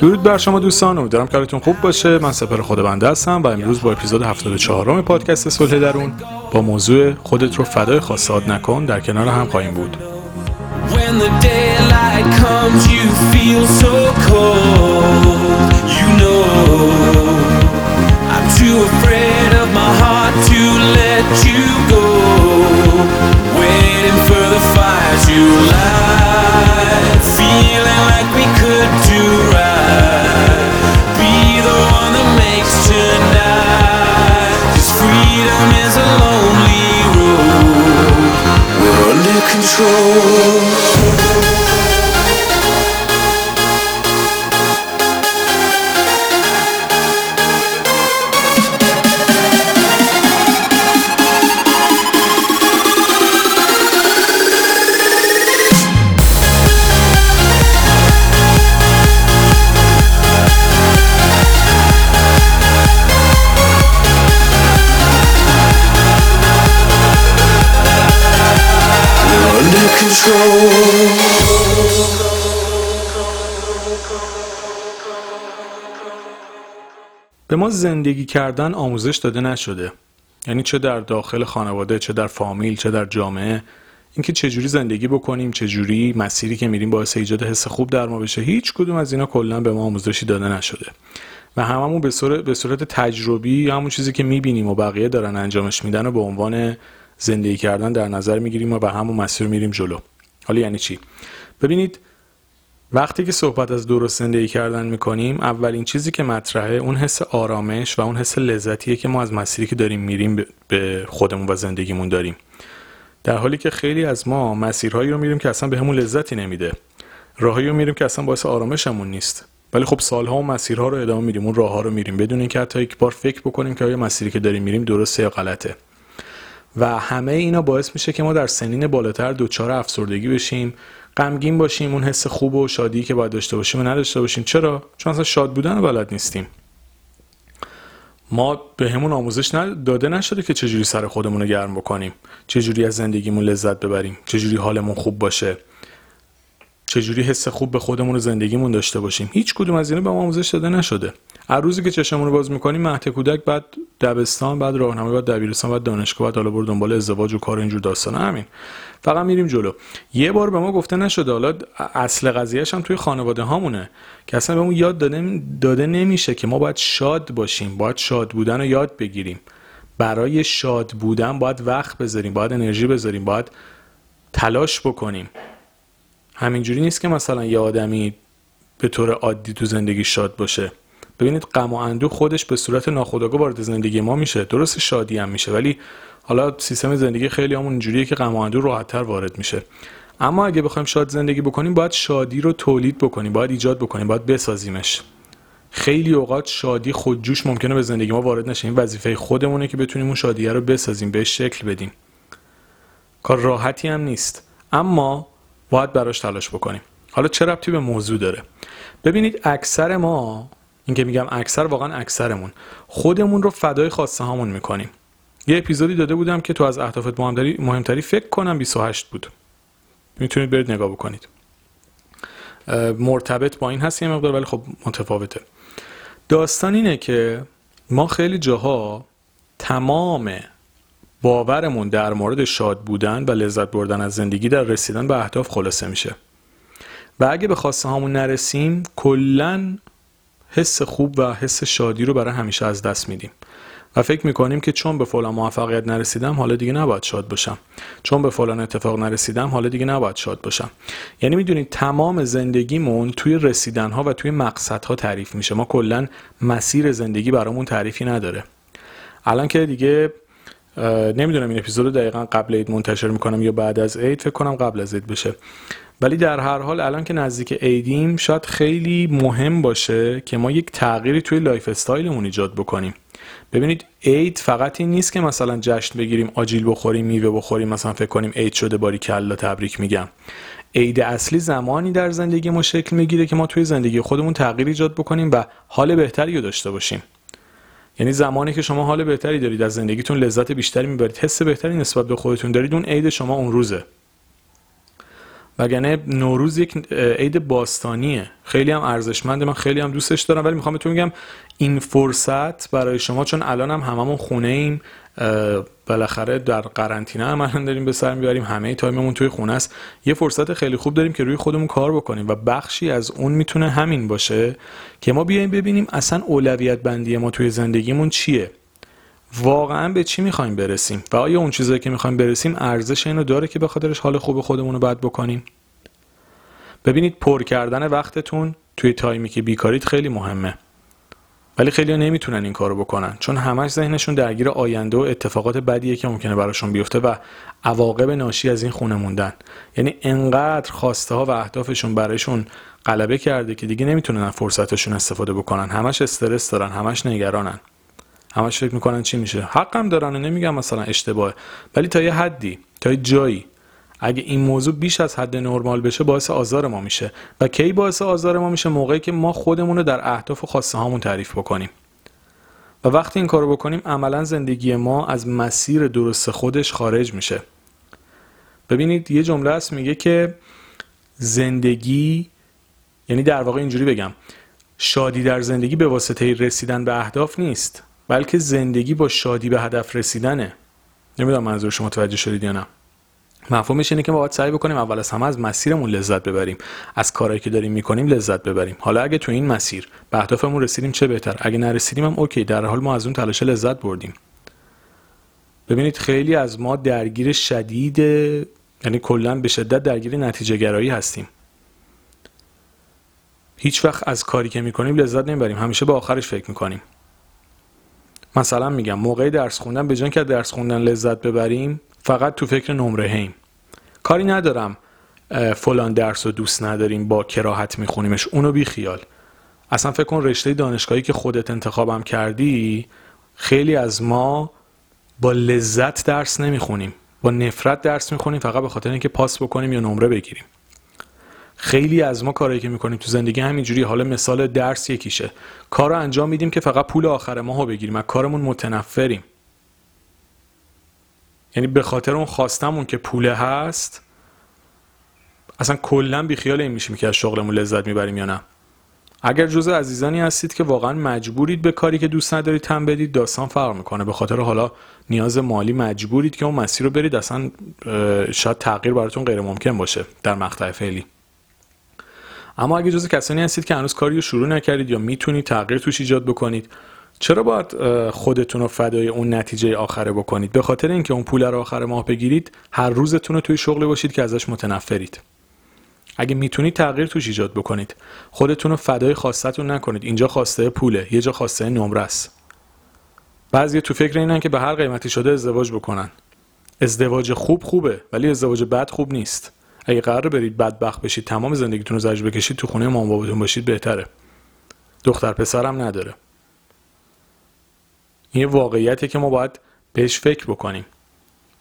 درود بر شما دوستان امیدوارم کارتون خوب باشه من سپر خود بنده هستم و امروز با اپیزود 74 پادکست صلح درون با موضوع خودت رو فدای خاصات نکن در کنار هم خواهیم بود When the daylight comes, you feel so cold. You know, I'm too afraid of my heart to let you go. ما زندگی کردن آموزش داده نشده. یعنی چه در داخل خانواده چه در فامیل چه در جامعه. اینکه چجوری زندگی بکنیم چجوری مسیری که میریم باعث ایجاد حس خوب در ما بشه هیچ کدوم از اینا کلا به ما آموزشی داده نشده. و هممون به صورت, به صورت تجربی همون چیزی که می‌بینیم و بقیه دارن انجامش میدن و به عنوان زندگی کردن در نظر می‌گیریم و به همون مسیر میریم جلو. حالا یعنی چی؟ ببینید وقتی که صحبت از درست زندگی کردن می‌کنیم اولین چیزی که مطرحه اون حس آرامش و اون حس لذتیه که ما از مسیری که داریم میریم به- به خودمون و زندگیمون داریم. در حالی که خیلی از ما مسیرهایی رو میریم که اصلا بهمون لذتی نمیده. راهایی رو میریم که اصلا باعث آرامشمون نیست. ولی خب سالها و مسیرها رو ادامه میدیم اون راه ها رو میریم. بدون اینکه حتی یک بار فکر بکنیم که آیا مسیری که داریم میریم درسته یا غلطه. و همه اینا باعث میشه که ما در سنین بالاتر دچار افسردگی بشیم غمگین باشیم اون حس خوب و شادی که باید داشته باشیم و نداشته باشیم. چرا؟ چون اصلا شاد بودن بلد نیستیم. ما به همون آموزش داده نشده که چجوری سر خودمون رو گرم بکنیم. چجوری از زندگیمون لذت ببریم. چجوری حالمون خوب باشه. چجوری حس خوب به خودمون و زندگیمون داشته باشیم. هیچ کدوم از اینا به ما آموزش داده نشده. هر روزی که چشمون رو باز می‌کنیم مهد کودک بعد دبستان بعد راهنمایی بعد دبیرستان بعد دانشگاه بعد حالا برو دنبال ازدواج و کار اینجور داستان. همین. فقط میریم جلو. یه بار به ما گفته نشده. حالا اصل قضیهش هم توی خانواده هامونه که اصلا بهمون یاد داده, داده نمیشه که ما باید شاد باشیم. باید شاد بودن رو یاد بگیریم. برای شاد بودن باید وقت بذاریم باید انرژی بذاریم باید تلاش بکنیم. همینجوری نیست که مثلا یه آدمی به طور عادی تو زندگی شاد باشه. ببینید غم و اندوه خودش به صورت ناخودآگاه وارد زندگی ما میشه. درست شادی هم میشه ولی حالا سیستم زندگی خیلی همون اینجوریه که غم و اندوه راحتتر وارد میشه. اما اگه بخوایم شاد زندگی بکنیم باید شادی رو تولید بکنیم باید ایجاد بکنیم باید بسازیمش. خیلی اوقات شادی خودجوش ممکنه به زندگی ما وارد نشه. این وظیفه خودمونه که بتونیم اون شادیه رو بسازیم بهش شکل بدیم. کار راحتی هم نیست. اما باید براش تلاش بکنیم. حالا چه ربطی به موضوع داره؟ ببینید اکثر ما این که میگم اکثر واقعا اکثرمون. خودمون رو فدای خواسته هامون می‌کنیم. یه اپیزودی داده بودم که تو از اهدافت مهمتری, مهمتری فکر کنم 28 بود. می‌تونید برید نگاه بکنید. مرتبط با این هست یه مقدار ولی خب متفاوته. داستان اینه که ما خیلی جاها تمام باورمون در مورد شاد بودن و لذت بردن از زندگی در رسیدن به اهداف خلاصه میشه. و اگه به خواسته هامون نرسیم کلا حس خوب و حس شادی رو برای همیشه از دست میدیم. و فکر می‌کنیم که چون به فلان موفقیت نرسیدم حالا دیگه نباید شاد باشم. چون به فلان اتفاق نرسیدم حالا دیگه نباید شاد باشم. یعنی می‌دونید تمام زندگیمون توی رسیدن ها و توی مقصد ها تعریف میشه. ما کلا مسیر زندگی برامون تعریفی نداره. الان که دیگه نمی‌دونم این اپیزود دقیقا قبل عید منتشر می‌کنم یا بعد از عید فکر کنم قبل از عید بشه. ولی در هر حال الان که نزدیک عیدیم شاید خیلی مهم باشه که ما یک تغییری توی lifestyle مون ایجاد بکنیم. ببینید عید فقط این نیست که مثلا جشن بگیریم آجیل بخوریم میوه بخوریم مثلا فکر کنیم عید شده باریکلا تبریک میگم. عید اصلی زمانی در زندگی ما شکل می‌گیره که ما توی زندگی خودمون تغییر ایجاد بکنیم و حال بهتری رو داشته باشیم. یعنی زمانی که شما حال بهتری دارید از زندگیتون لذت بیشتری می‌برید حس بهتری نسبت به خودتون دارید اون عید شما اون روزه. وگرنه نوروز یک عید باستانیه. خیلی هم ارزشمنده. من خیلی هم دوستش دارم ولی می‌خوام بهتون میگم این فرصت برای شما چون الان هم هممون خونه ایم بالاخره در قرنطینه عملا داریم به سر می‌بریم. همه تایممون توی خونه است. یه فرصت خیلی خوب داریم که روی خودمون کار بکنیم و بخشی از اون می‌تونه همین باشه که ما بیایم ببینیم اصلا اولویت بندی ما توی زندگیمون چیه. واقعا به چی می‌خوایم برسیم؟ و آیا اون چیزایی که می‌خوایم برسیم ارزش اینو داره که به خاطرش حال خوب خودمون رو بد بکنیم؟ ببینید پر کردن وقتتون توی تایمی که بیکارید خیلی مهمه. ولی خیلی نمی‌تونن این کارو بکنن چون همش ذهنشون درگیر آینده و اتفاقات بدیه که ممکنه براشون بیفته و عواقب ناشی از این خونه موندن. یعنی انقدر خواسته ها و اهدافشون برایشون غلبه کرده که دیگه نمی‌تونن فرصتشون استفاده بکنن. همش استرس دارن همش نگرانن. همش فکر می‌کنن چی میشه. حقم دارن و نمیگم مثلا اشتباه ولی تا یه حدی تا یه جایی اگه این موضوع بیش از حد نرمال بشه باعث آزار ما میشه. و کی باعث آزار ما میشه؟ موقعی که ما خودمون رو در اهداف و خواسته هامون تعریف بکنیم. و وقتی این کارو بکنیم عملا زندگی ما از مسیر درست خودش خارج میشه. ببینید یه جمله هست میگه که زندگی یعنی در واقع اینجوری بگم شادی در زندگی به واسطه رسیدن به اهداف نیست. بلکه زندگی با شادی به هدف رسیدنه. نمی‌دونم منظور شما متوجه شدید یا نه. مفهومش اینه که ما باید سعی بکنیم اول از همه از مسیرمون لذت ببریم. از کارهایی که داریم می‌کنیم لذت ببریم. حالا اگه تو این مسیر به اهدافمون رسیدیم چه بهتر؟ اگه نرسیدیم هم اوکی در حال ما از اون تلاش لذت بردیم. ببینید خیلی از ما درگیر شدید یعنی کلا به شدت درگیر نتیجه گرایی هستیم. هیچ وقت از کاری که می‌کنیم لذت نمی‌بریم. همیشه به آخرش فکر می‌کنیم. مثلا میگم موقع درس خوندن به جای که درس خوندن لذت ببریم فقط تو فکر نمره هیم کاری ندارم فلان درس رو دوست نداریم با کراهت میخونیمش. اونو بی خیال اصلا فکر کن رشته دانشگاهی که خودت انتخابم کردی خیلی از ما با لذت درس نمی‌خونیم. با نفرت درس می‌خونیم فقط به خاطر اینکه پاس بکنیم یا نمره بگیریم. خیلی از ما کاری که می‌کنیم تو زندگی همینجوری حالا مثال درس یکیشه. کار رو انجام میدیم که فقط پول آخر ماهو بگیریم از کارمون متنفریم. یعنی به خاطر اون خواستمون که پوله هست اصلا کلا بیخیال این میشیم که از شغلمون لذت می‌بریم یا نه. اگر جزء عزیزانی هستید که واقعا مجبورید به کاری که دوست ندارید تن بدید داستان فرق می‌کنه. به خاطر حالا نیاز مالی مجبورید که اون مسیر رو برید. اصلا شاید تغییر براتون غیر ممکن باشه در مقطع فعلی. اما اگه جزء کسانی هستید که هنوز کاری رو شروع نکردید یا می‌تونید تغییر توش ایجاد بکنید چرا باید خودتون رو فدای اون نتیجه آخره بکنید؟ به خاطر اینکه اون پول رو آخر ماه بگیرید هر روزتون رو توی شغلی باشید که ازش متنفرید. اگه می‌تونید تغییر توش ایجاد بکنید. خودتون رو فدای خواستتون نکنید. اینجا خواسته پوله یه جا خواسته نمره است. بعضی تو فکر اینن که به هر قیمتی شده ازدواج بکنن. ازدواج خوب خوبه ولی ازدواج بد خوب نیست. اگه قرار برید بدبخت بشید تمام زندگیتون رو زجر بکشید تو خونه مام باباتون باشید بهتره. دختر پسرم نداره. این واقعیتی که ما باید بهش فکر بکنیم.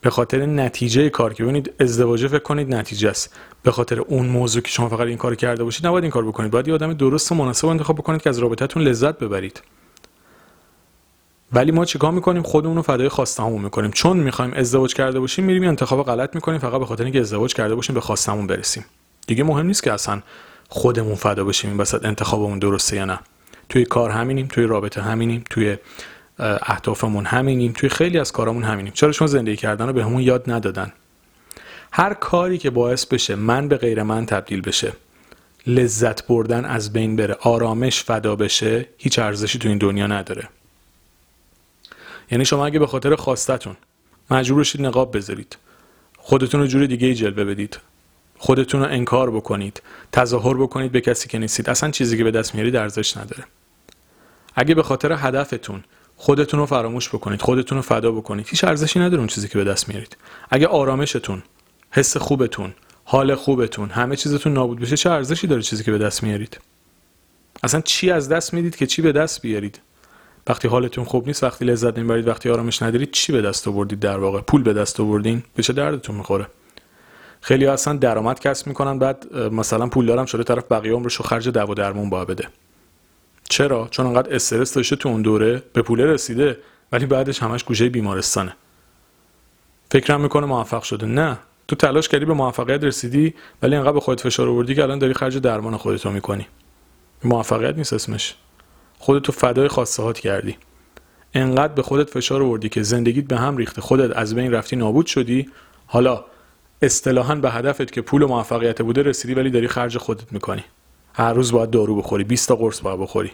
به خاطر نتیجه کار که ببینید ازدواج فکر کنید نتیجه است. به خاطر اون موضوع که شما فقط این کار کرده باشید نباید این کار بکنید. باید یه آدم درست و مناسب انتخاب بکنید که از رابطتون لذت ببرید. ولی ما چیکار می‌کنیم؟ خودمون رو فدای خواستهامون می‌کنیم. چون می‌خوایم ازدواج کرده باشیم میریم انتخاب غلط می‌کنیم فقط به خاطر اینکه ازدواج کرده باشیم به خواستمون برسیم. دیگه مهم نیست که اصلا خودمون فدا بشیم این وسط انتخابمون درسته یا نه. توی کار همینیم توی رابطه همینیم توی اهدافمون همینیم توی خیلی از کارامون همینیم. چرا شما زندگی کردن رو به همون یاد ندادن؟ هر کاری که باعث بشه من به غیر من تبدیل بشه لذت بردن از بین بره آرامش فدا بشه هیچ ارزشی تو این دنیا نداره. یعنی شما اگه به خاطر خواستتون مجبور بشید نقاب بذارید خودتون رو جور دیگه جلوه بدید خودتون رو انکار بکنید تظاهر بکنید به کسی که نیستید اصلا چیزی که به دست میارید ارزش نداره. اگه به خاطر هدفتون خودتون رو فراموش بکنید خودتون رو فدا بکنید هیچ ارزشی نداره اون چیزی که به دست میارید. اگه آرامشتون حس خوبتون حال خوبتون همه چیزتون نابود بشه چه ارزشی داره چیزی که به دست میارید؟ اصلا چی از دست می‌دید که چی به دست بیارید؟ وقتی حالتون خوب نیست وقتی لذت نمی‌برید وقتی آرامش ندارید چی به دست آوردید در واقع؟ پول به دست آوردین؟ به چه دردتون می‌خوره؟ خیلی اصلا درآمد کسب می‌کنن بعد مثلا پول دارم شده طرف بقیه عمرش رو خرج دوا درمون با بده. چرا؟ چون انقدر استرس داشته تو اون دوره به پول رسیده ولی بعدش همش گوشه بیمارستانه. فکرم می‌کنه موفق شده. نه. تو تلاش کردی به موفقیت رسیدی ولی انقدر به خودت فشار آوردی که الان داری خرج درمان خودتو می‌کنی. موفقیت نیست اسمش. خودتو فدای خواسته کردی. انقدر به خودت فشار آوردی که زندگیت به هم ریخته خودت از بین رفتی نابود شدی. حالا اصطلاحا به هدفت که پول و موفقیت بوده رسیدی ولی داری خرج خودت می‌کنی. هر روز باید دارو بخوری 20 تا قرص باید بخوری.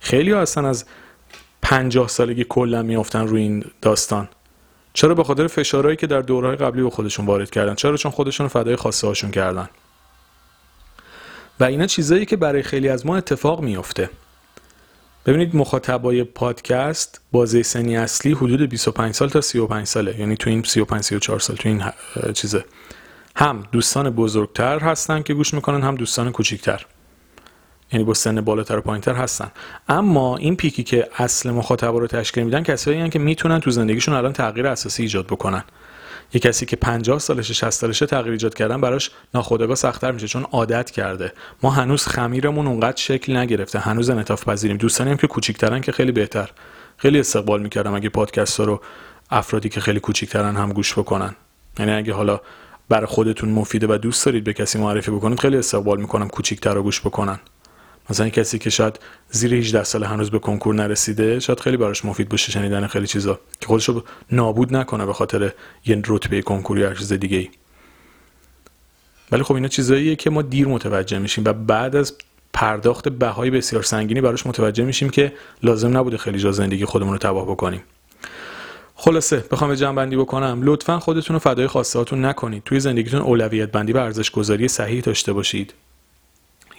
خیلی هستن از 50 سالگی کلا میافتن روی این داستان. چرا؟ به خاطر فشارهایی که در دورهای قبلی به خودشون وارد کردن. چرا؟ چون خودشون فدای خواسته هاشون کردن. و اینا چیزایی که برای خیلی از ما اتفاق میافته. ببینید مخاطبای پادکست بازه سنی اصلی حدود 25 سال تا 35 ساله. یعنی تو این 35 34 سال تو این چیزه. هم دوستان بزرگتر هستن که گوش می‌کنن هم دوستان کوچیکتر. یعنی با سن بالاتر و پایینتر هستن. اما این پیکی که اصل مخاطبا رو تشکیل میدن کسایی که می‌تونن تو زندگیشون الان تغییر اساسی ایجاد بکنن. یه کسی که 50 سالشه 60 سالشه تغییر ایجاد کردن براش ناخودآگاه سختتر میشه چون عادت کرده. ما هنوز خمیرمون اونقدر شکل نگرفته. هنوز انعطاف پذیریم. دوستانی هم که کوچیکترن که خیلی بهتر. خیلی استقبال می‌کردم اگه پادکست رو افرادی که خیلی کوچیکترن هم گوش بکنن. یعنی اگه حالا برای خودتون مفیده و دوست دارید به کسی معرفی بکنید خیلی استقبال می‌کنم کوچیکتر گوش بکنن. مثلا کسی که شاید زیر 18 سال هنوز به کنکور نرسیده شاید خیلی براش مفید باشه شنیدن خیلی چیزا که خودش رو نابود نکنه به خاطر یه رتبه کنکور یا چیز دیگه ای ولی خب اینا چیزاییه که ما دیر متوجه میشیم و بعد از پرداخت بهای بسیار سنگینی براش متوجه میشیم که لازم نبوده خیلی جا زندگی خودمون رو تباه بکنیم. خلاصه بخوام بندی بکنم. لطفا خودتون رو فدای خواسته نکنید. توی زندگیتون اولویت بندی و ارزش گذاری صحیح داشته باشید.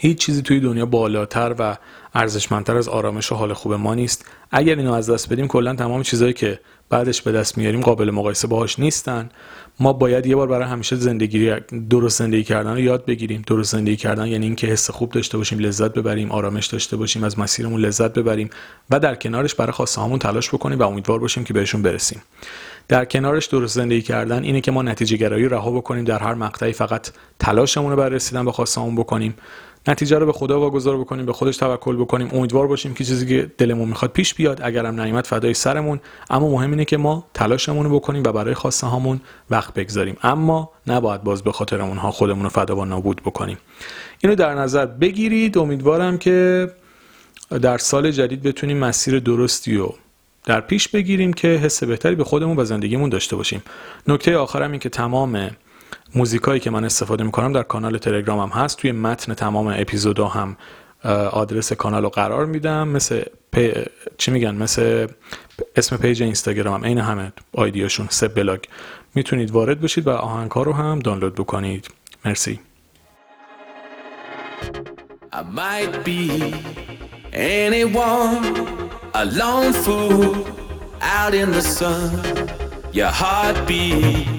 هیچ چیزی توی دنیا بالاتر و ارزشمندتر از آرامش و حال خوب ما نیست. اگر اینو از دست بدیم کلا تمام چیزهایی که بعدش به دست میاریم قابل مقایسه باهاش نیستن. ما باید یه بار برای همیشه زندگی درست زندگی کردن رو یاد بگیریم. درست زندگی کردن یعنی اینکه حس خوب داشته باشیم لذت ببریم آرامش داشته باشیم از مسیرمون لذت ببریم و در کنارش برای خواسته هامون تلاش بکنیم و امیدوار باشیم که بهشون برسیم. در کنارش درست زندگی کردن اینه که ما نتیجه گرایی رها بکنیم در هر مقطعی فقط تلاشمون رو برای رسیدن به خواستهامون بکنیم. نتیجه رو به خدا واگذار بکنیم به خودش توکل بکنیم. امیدوار باشیم که چیزی که دلمون می‌خواد پیش بیاد. اگرم نیامد فدای سرمون. اما مهم اینه که ما تلاشمون رو بکنیم و برای خواسته هامون وقت بگذاریم. اما نباید باز به خاطر اونها خودمون رو فدا و نابود بکنیم. اینو در نظر بگیرید. امیدوارم که در سال جدید بتونیم مسیر درستی و در پیش بگیریم که حس بهتری به خودمون و زندگیمون داشته باشیم. نکته آخرم این که تمام موزیکایی که من استفاده می‌کنم در کانال تلگرامم هست. توی متن تمام اپیزودا هم آدرس کانال رو قرار میدم. مثل پی... چی میگن؟ مثل اسم page اینستاگرامم عین همه آیدیاشون سه بلاگ. می‌تونید وارد بشید و آهنگ رو هم دانلود بکنید. مرسی. I might be anyone, a lone fool out in the sun. Your heartbeat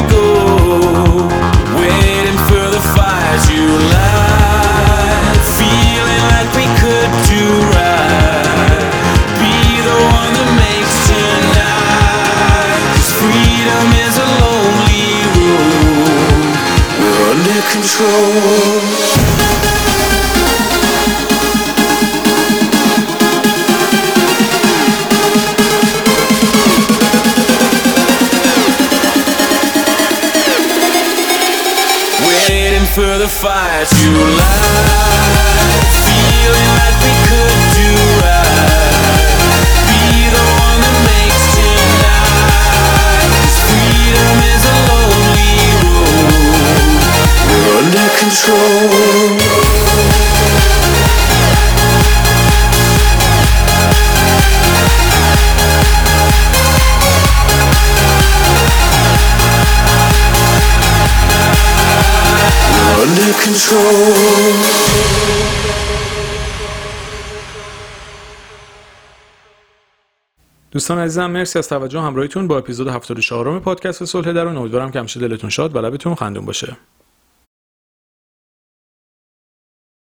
for the fire to light. Control. Under control. دوستان عزیزم مرسی از توجه همراهیتون با اپیزود 74 پادکست صلح درون امیدوارم که همیشه دلتون شاد و لبتون خندون باشه